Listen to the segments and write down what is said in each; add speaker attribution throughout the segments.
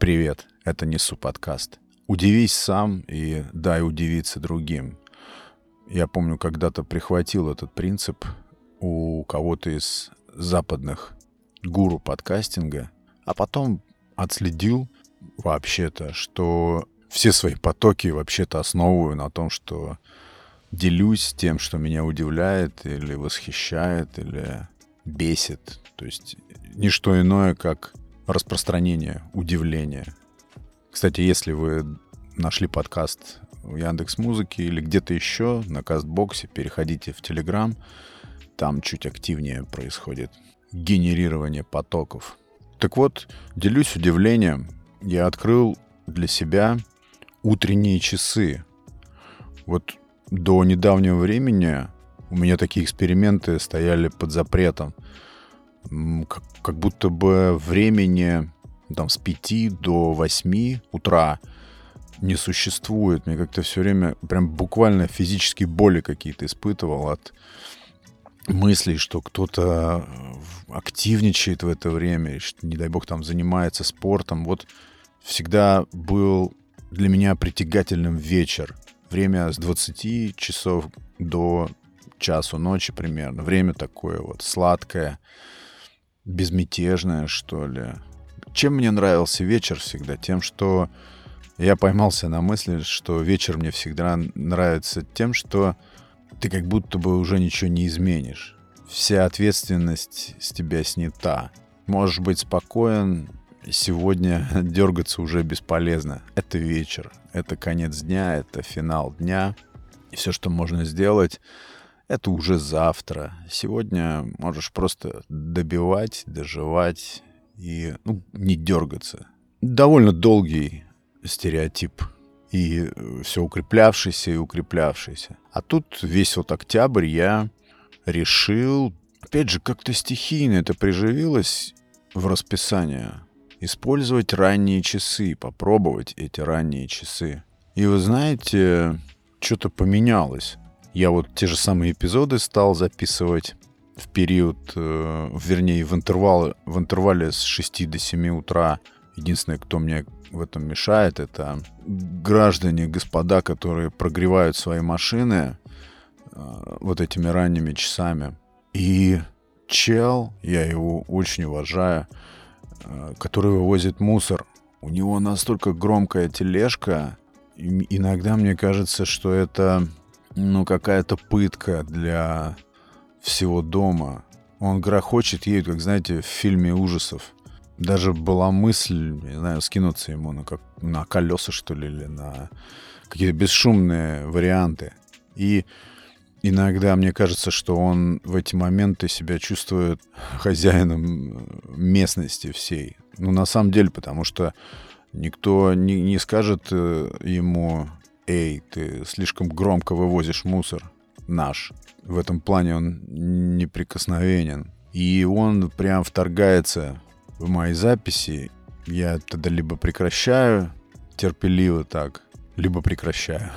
Speaker 1: Привет, это Несу подкаст. Удивись сам и дай удивиться другим. Я помню, когда-то прихватил этот принцип у кого-то из западных гуру подкастинга, а потом отследил вообще-то, что все свои потоки вообще-то основываю на том, что делюсь тем, что меня удивляет или восхищает, или бесит. То есть не что иное, как распространение удивления. Кстати, если вы нашли подкаст в Яндекс Музыке или где-то еще на Кастбоксе, переходите в Телеграм. Там чуть активнее происходит генерирование потоков. Так вот, делюсь удивлением. Я открыл для себя утренние часы. Вот до недавнего времени у меня такие эксперименты стояли под запретом как, как будто бы времени там, с 5 до 8 утра не существует. Мне как-то все время прям буквально физические боли какие-то испытывал от мыслей, что кто-то активничает в это время, что, не дай бог, там занимается спортом. Вот всегда был для меня притягательным вечер. Время с 20 часов до часу ночи примерно. Время такое вот сладкое безмятежное, что ли. Чем мне нравился вечер всегда? Тем, что я поймался на мысли, что вечер мне всегда нравится тем, что ты как будто бы уже ничего не изменишь. Вся ответственность с тебя снята. Можешь быть спокоен, сегодня дергаться уже бесполезно. Это вечер, это конец дня, это финал дня. И все, что можно сделать, это уже завтра. Сегодня можешь просто добивать, доживать и ну, не дергаться. Довольно долгий стереотип и э, все укреплявшийся и укреплявшийся. А тут весь вот октябрь я решил, опять же, как-то стихийно это приживилось в расписание, использовать ранние часы, попробовать эти ранние часы. И вы знаете, что-то поменялось. Я вот те же самые эпизоды стал записывать в период, э, вернее, в, интервал, в интервале с 6 до 7 утра. Единственное, кто мне в этом мешает, это граждане, господа, которые прогревают свои машины э, вот этими ранними часами. И чел, я его очень уважаю, э, который вывозит мусор. У него настолько громкая тележка, иногда мне кажется, что это ну, какая-то пытка для всего дома. Он грохочет, едет, как, знаете, в фильме ужасов. Даже была мысль, не знаю, скинуться ему на, как, на колеса, что ли, или на какие-то бесшумные варианты. И иногда мне кажется, что он в эти моменты себя чувствует хозяином местности всей. Ну, на самом деле, потому что никто не, не скажет э, ему, эй, ты слишком громко вывозишь мусор наш. В этом плане он неприкосновенен. И он прям вторгается в мои записи. Я тогда либо прекращаю терпеливо так, либо прекращаю.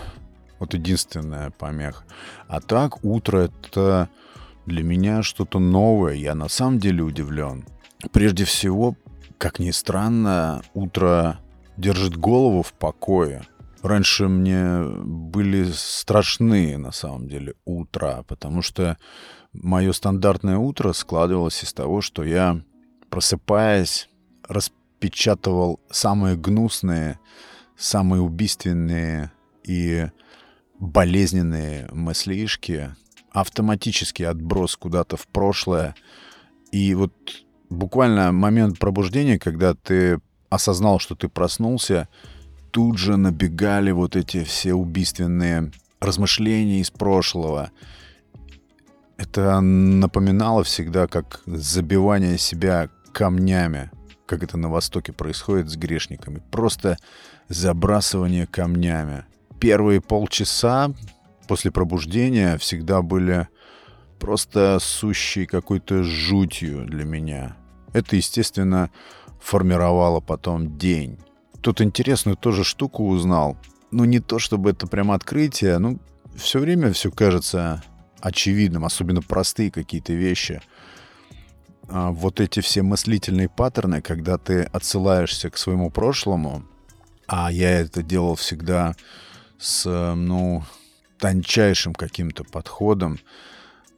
Speaker 1: Вот единственная помеха. А так, утро это для меня что-то новое. Я на самом деле удивлен. Прежде всего, как ни странно, утро держит голову в покое раньше мне были страшны, на самом деле, утра, потому что мое стандартное утро складывалось из того, что я, просыпаясь, распечатывал самые гнусные, самые убийственные и болезненные мыслишки, автоматический отброс куда-то в прошлое. И вот буквально момент пробуждения, когда ты осознал, что ты проснулся — тут же набегали вот эти все убийственные размышления из прошлого. Это напоминало всегда как забивание себя камнями, как это на Востоке происходит с грешниками. Просто забрасывание камнями. Первые полчаса после пробуждения всегда были просто сущей какой-то жутью для меня. Это, естественно, формировало потом день тут интересную тоже штуку узнал. Ну, не то чтобы это прям открытие, ну, все время все кажется очевидным, особенно простые какие-то вещи. а, вот эти все мыслительные паттерны, когда ты отсылаешься к своему прошлому, а я это делал всегда с, ну, тончайшим каким-то подходом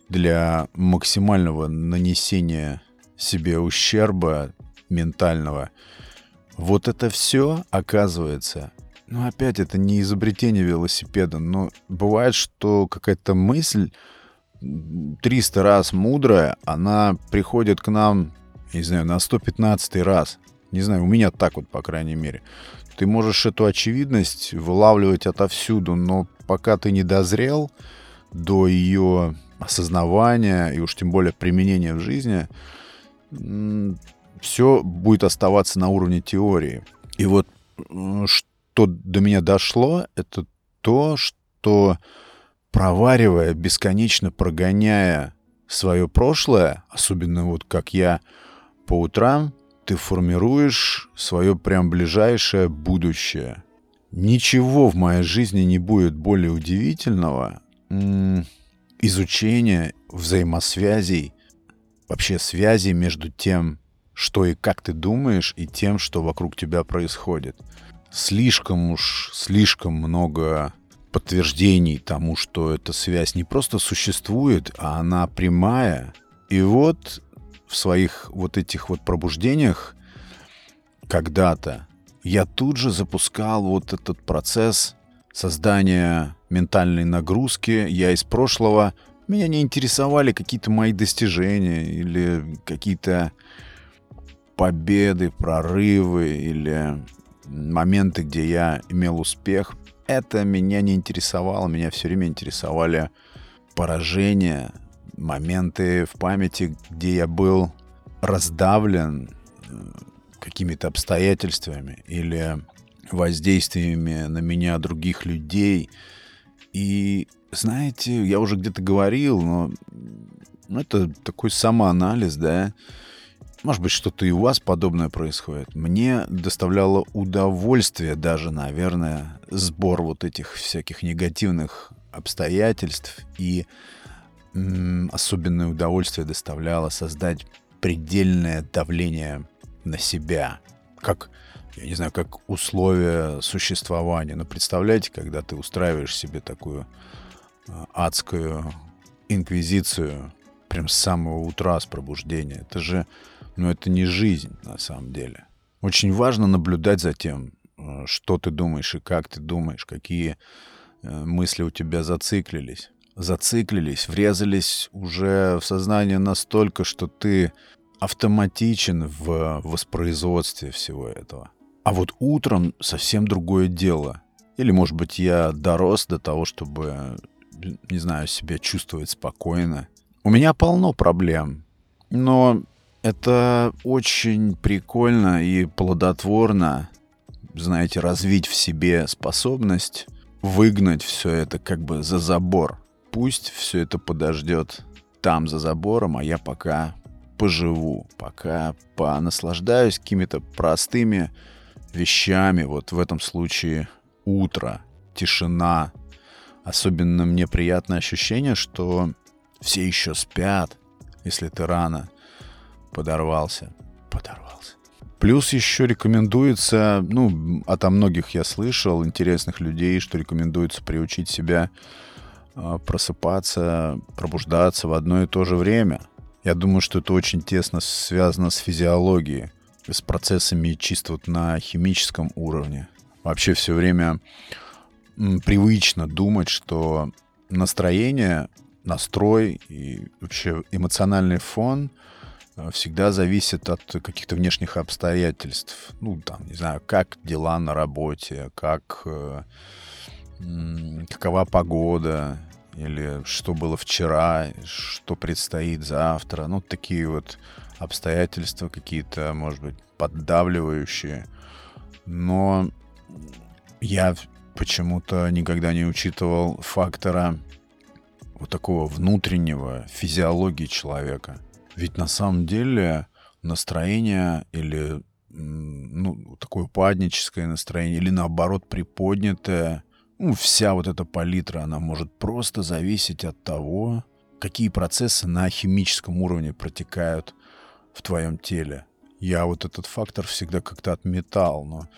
Speaker 1: для максимального нанесения себе ущерба ментального. Вот это все, оказывается, ну опять это не изобретение велосипеда, но бывает, что какая-то мысль 300 раз мудрая, она приходит к нам, не знаю, на 115 раз. Не знаю, у меня так вот, по крайней мере. Ты можешь эту очевидность вылавливать отовсюду, но пока ты не дозрел до ее осознавания и уж тем более применения в жизни, все будет оставаться на уровне теории. И вот что до меня дошло, это то, что проваривая, бесконечно прогоняя свое прошлое, особенно вот как я по утрам, ты формируешь свое прям ближайшее будущее. Ничего в моей жизни не будет более удивительного изучения взаимосвязей, вообще связи между тем, что и как ты думаешь, и тем, что вокруг тебя происходит. Слишком уж, слишком много подтверждений тому, что эта связь не просто существует, а она прямая. И вот в своих вот этих вот пробуждениях когда-то я тут же запускал вот этот процесс создания ментальной нагрузки. Я из прошлого... Меня не интересовали какие-то мои достижения или какие-то победы, прорывы или моменты, где я имел успех это меня не интересовало. Меня все время интересовали поражения, моменты в памяти, где я был раздавлен э, какими-то обстоятельствами или воздействиями на меня других людей. И, знаете, я уже где-то говорил, но ну, это такой самоанализ, да, может быть, что-то и у вас подобное происходит. Мне доставляло удовольствие даже, наверное, сбор вот этих всяких негативных обстоятельств. И м- особенное удовольствие доставляло создать предельное давление на себя. Как, я не знаю, как условие существования. Но представляете, когда ты устраиваешь себе такую а, адскую инквизицию прям с самого утра, с пробуждения. Это же но это не жизнь на самом деле. Очень важно наблюдать за тем, э, что ты думаешь и как ты думаешь, какие э, мысли у тебя зациклились. Зациклились, врезались уже в сознание настолько, что ты автоматичен в воспроизводстве всего этого. А вот утром совсем другое дело. Или, может быть, я дорос до того, чтобы, не знаю, себя чувствовать спокойно. У меня полно проблем, но это очень прикольно и плодотворно, знаете, развить в себе способность выгнать все это как бы за забор. Пусть все это подождет там за забором, а я пока поживу, пока понаслаждаюсь какими-то простыми вещами. Вот в этом случае утро, тишина. Особенно мне приятное ощущение, что все еще спят, если ты рано подорвался. Подорвался. Плюс еще рекомендуется, ну, ото многих я слышал, интересных людей, что рекомендуется приучить себя э, просыпаться, пробуждаться в одно и то же время. Я думаю, что это очень тесно связано с физиологией, с процессами чисто вот на химическом уровне. Вообще все время привычно думать, что настроение, настрой и вообще эмоциональный фон — всегда зависит от каких-то внешних обстоятельств. Ну, там, не знаю, как дела на работе, как, э, какова погода, или что было вчера, что предстоит завтра. Ну, такие вот обстоятельства какие-то, может быть, поддавливающие. Но я почему-то никогда не учитывал фактора вот такого внутреннего физиологии человека. Ведь на самом деле настроение или ну, такое упадническое настроение, или наоборот приподнятое, ну, вся вот эта палитра, она может просто зависеть от того, какие процессы на химическом уровне протекают в твоем теле. Я вот этот фактор всегда как-то отметал, но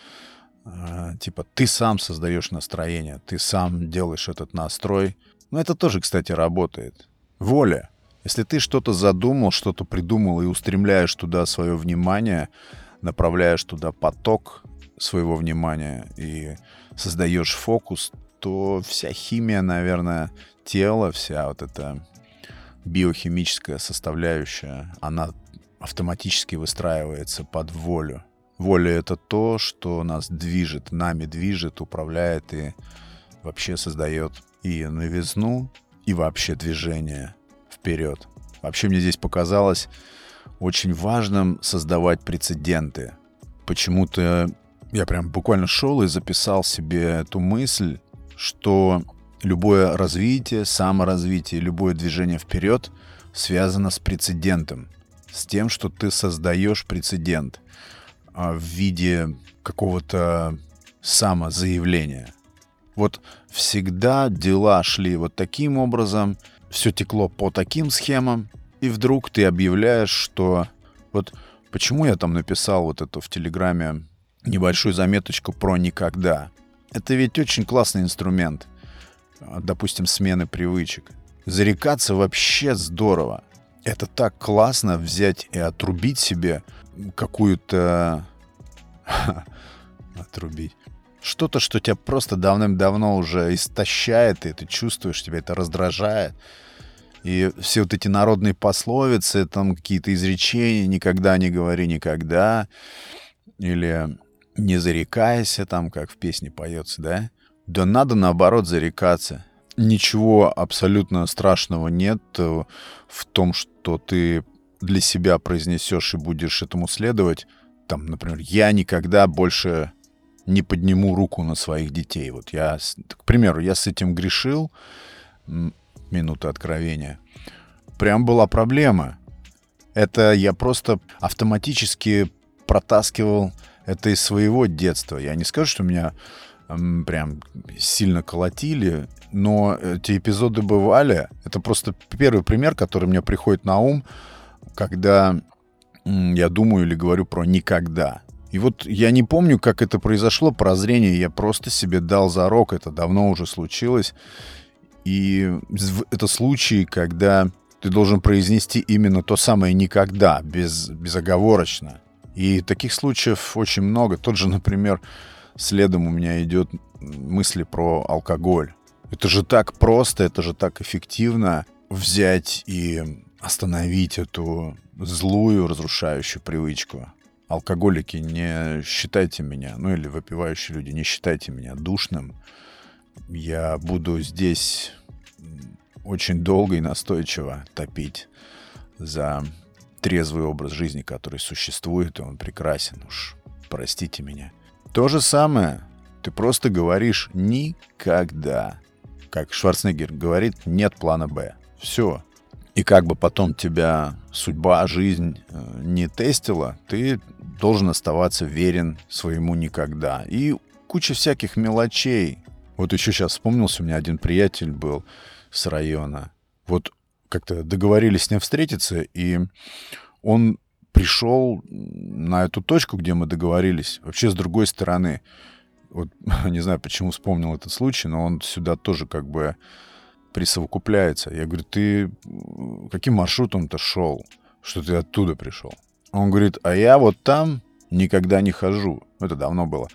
Speaker 1: э, типа ты сам создаешь настроение, ты сам делаешь этот настрой. Но это тоже, кстати, работает. Воля. Если ты что-то задумал, что-то придумал и устремляешь туда свое внимание, направляешь туда поток своего внимания и создаешь фокус, то вся химия, наверное, тела, вся вот эта биохимическая составляющая, она автоматически выстраивается под волю. Воля — это то, что нас движет, нами движет, управляет и вообще создает и новизну, и вообще движение вперед. Вообще мне здесь показалось очень важным создавать прецеденты. Почему-то я прям буквально шел и записал себе эту мысль, что любое развитие, саморазвитие, любое движение вперед связано с прецедентом, с тем, что ты создаешь прецедент а, в виде какого-то самозаявления. Вот всегда дела шли вот таким образом, все текло по таким схемам, и вдруг ты объявляешь, что вот почему я там написал вот эту в Телеграме небольшую заметочку про никогда. Это ведь очень классный инструмент, а, допустим, смены привычек. Зарекаться вообще здорово. Это так классно взять и отрубить себе какую-то... отрубить. Что-то, что тебя просто давным-давно уже истощает, и ты чувствуешь, тебя это раздражает. И все вот эти народные пословицы, там какие-то изречения, никогда не говори никогда, или не зарекайся, там, как в песне поется, да? Да надо, наоборот, зарекаться. Ничего абсолютно страшного нет в том, что ты для себя произнесешь и будешь этому следовать. Там, например, я никогда больше не подниму руку на своих детей. Вот я, к примеру, я с этим грешил, минута откровения. Прям была проблема. Это я просто автоматически протаскивал это из своего детства. Я не скажу, что меня прям сильно колотили, но эти эпизоды бывали. Это просто первый пример, который мне приходит на ум, когда я думаю или говорю про никогда. И вот я не помню, как это произошло, прозрение, я просто себе дал зарок, это давно уже случилось. И это случай, когда ты должен произнести именно то самое «никогда», без, безоговорочно. И таких случаев очень много. Тот же, например, следом у меня идет мысли про алкоголь. Это же так просто, это же так эффективно взять и остановить эту злую, разрушающую привычку. Алкоголики, не считайте меня, ну или выпивающие люди, не считайте меня душным. Я буду здесь очень долго и настойчиво топить за трезвый образ жизни, который существует, и он прекрасен уж. Простите меня. То же самое. Ты просто говоришь «никогда». Как Шварценеггер говорит, нет плана «Б». Все. И как бы потом тебя судьба, жизнь э, не тестила, ты должен оставаться верен своему «никогда». И куча всяких мелочей. Вот еще сейчас вспомнился, у меня один приятель был с района. Вот как-то договорились с ним встретиться, и он пришел на эту точку, где мы договорились, вообще с другой стороны. Вот не знаю, почему вспомнил этот случай, но он сюда тоже как бы присовокупляется. Я говорю, ты каким маршрутом-то шел, что ты оттуда пришел? Он говорит, а я вот там никогда не хожу. Это давно было.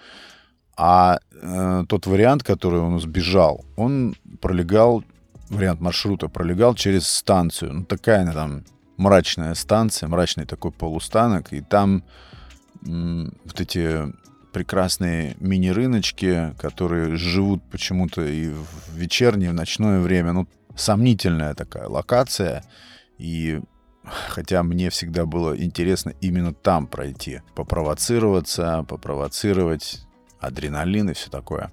Speaker 1: А э, тот вариант, который он сбежал, он пролегал вариант маршрута пролегал через станцию. Ну, такая она там мрачная станция, мрачный такой полустанок, и там м- вот эти прекрасные мини-рыночки, которые живут почему-то и в вечернее, и в ночное время. Ну, сомнительная такая локация. И хотя мне всегда было интересно именно там пройти, попровоцироваться, попровоцировать адреналин и все такое.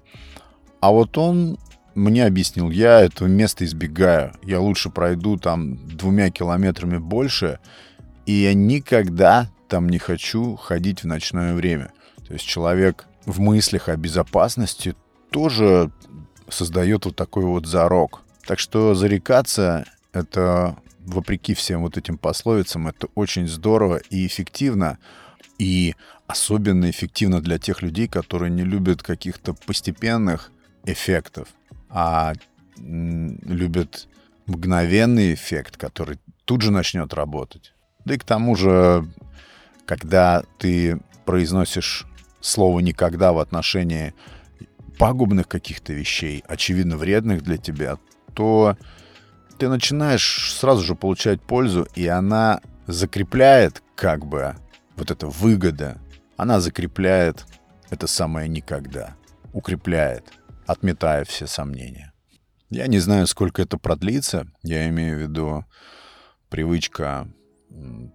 Speaker 1: А вот он мне объяснил, я этого места избегаю. Я лучше пройду там двумя километрами больше, и я никогда там не хочу ходить в ночное время. То есть человек в мыслях о безопасности тоже создает вот такой вот зарок. Так что зарекаться — это вопреки всем вот этим пословицам, это очень здорово и эффективно. И особенно эффективно для тех людей, которые не любят каких-то постепенных эффектов, а любят мгновенный эффект, который тут же начнет работать. Да и к тому же, когда ты произносишь слово «никогда» в отношении пагубных каких-то вещей, очевидно вредных для тебя, то ты начинаешь сразу же получать пользу, и она закрепляет как бы вот эта выгода, она закрепляет это самое никогда, укрепляет, отметая все сомнения. Я не знаю, сколько это продлится, я имею в виду привычка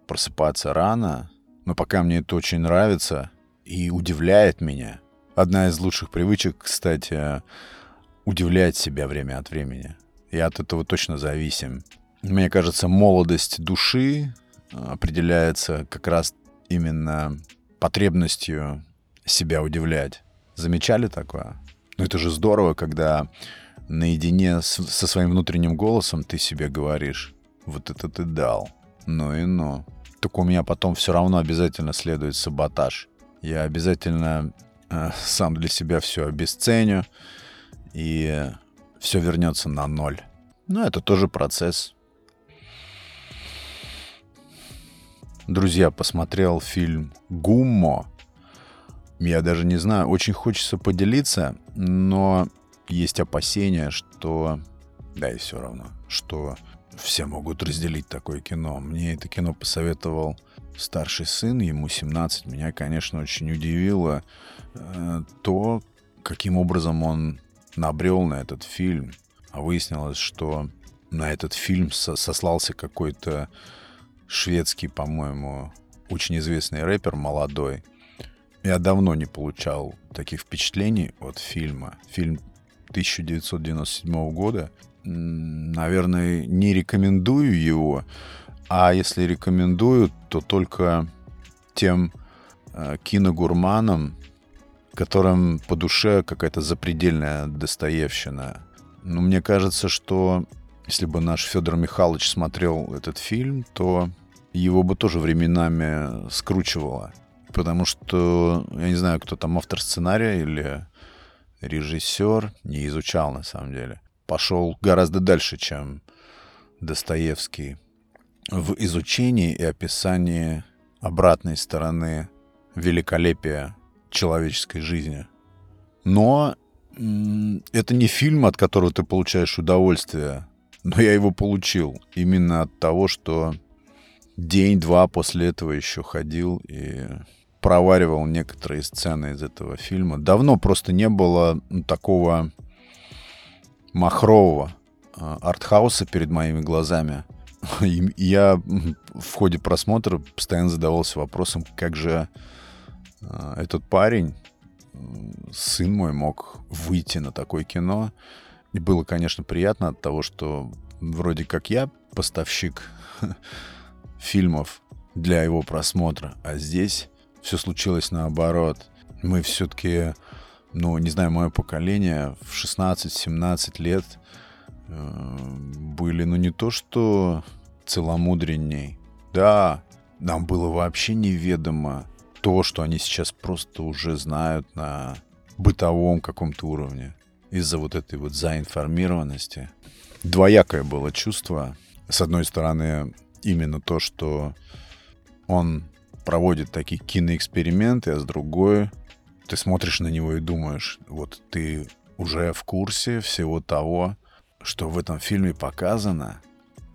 Speaker 1: просыпаться рано, но пока мне это очень нравится и удивляет меня. Одна из лучших привычек, кстати, удивлять себя время от времени. Я от этого точно зависим. Мне кажется, молодость души а, определяется как раз именно потребностью себя удивлять. Замечали такое? Ну это же здорово, когда наедине с, со своим внутренним голосом ты себе говоришь, вот это ты дал, ну и ну. Только у меня потом все равно обязательно следует саботаж. Я обязательно э, сам для себя все обесценю, и все вернется на ноль. Но это тоже процесс. Друзья, посмотрел фильм «Гуммо». Я даже не знаю, очень хочется поделиться, но есть опасения, что... Да и все равно, что все могут разделить такое кино. Мне это кино посоветовал старший сын, ему 17. Меня, конечно, очень удивило э, то, каким образом он набрел на этот фильм. А выяснилось, что на этот фильм сослался какой-то шведский, по-моему, очень известный рэпер молодой. Я давно не получал таких впечатлений от фильма. Фильм 1997 года. Наверное, не рекомендую его, а если рекомендую, то только тем э, киногурманам, которым по душе какая-то запредельная достоевщина. Но мне кажется, что если бы наш Федор Михайлович смотрел этот фильм, то его бы тоже временами скручивало. Потому что, я не знаю, кто там автор сценария или режиссер, не изучал на самом деле. Пошел гораздо дальше, чем Достоевский в изучении и описании обратной стороны великолепия человеческой жизни. Но это не фильм, от которого ты получаешь удовольствие, но я его получил именно от того, что день-два после этого еще ходил и проваривал некоторые сцены из этого фильма. Давно просто не было такого махрового а, артхауса перед моими глазами. И я в ходе просмотра постоянно задавался вопросом, как же этот парень, сын мой, мог выйти на такое кино. И было, конечно, приятно от того, что вроде как я поставщик фильмов для его просмотра, а здесь все случилось наоборот. Мы все-таки, ну, не знаю, мое поколение в 16-17 лет э, были, ну, не то что целомудренней. Да, нам было вообще неведомо то, что они сейчас просто уже знают на бытовом каком-то уровне из-за вот этой вот заинформированности. Двоякое было чувство. С одной стороны, именно то, что он проводит такие киноэксперименты, а с другой ты смотришь на него и думаешь, вот ты уже в курсе всего того, что в этом фильме показано.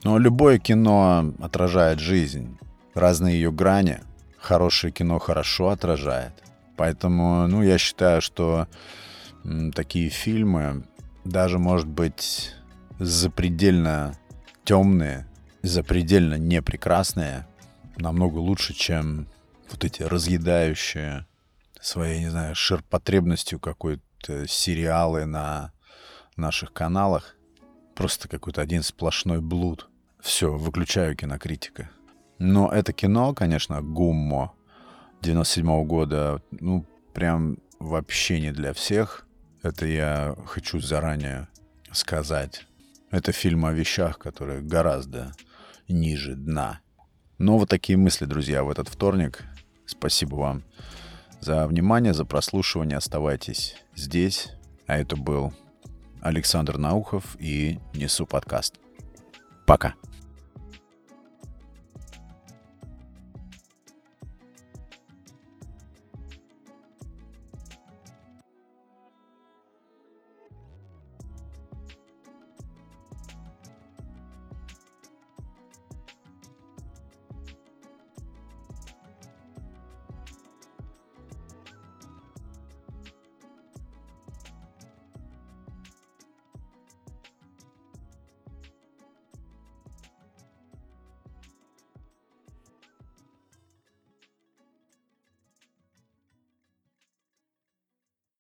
Speaker 1: Но любое кино отражает жизнь, разные ее грани. Хорошее кино хорошо отражает. Поэтому, ну, я считаю, что такие фильмы, даже, может быть, запредельно темные, запредельно непрекрасные, намного лучше, чем вот эти разъедающие своей, не знаю, ширпотребностью какой-то сериалы на наших каналах. Просто какой-то один сплошной блуд. Все, выключаю кинокритика. Но это кино, конечно, Гуммо 97 -го года, ну, прям вообще не для всех. Это я хочу заранее сказать. Это фильм о вещах, которые гораздо ниже дна. Но вот такие мысли, друзья, в этот вторник. Спасибо вам за внимание, за прослушивание. Оставайтесь здесь. А это был Александр Наухов и Несу подкаст. Пока.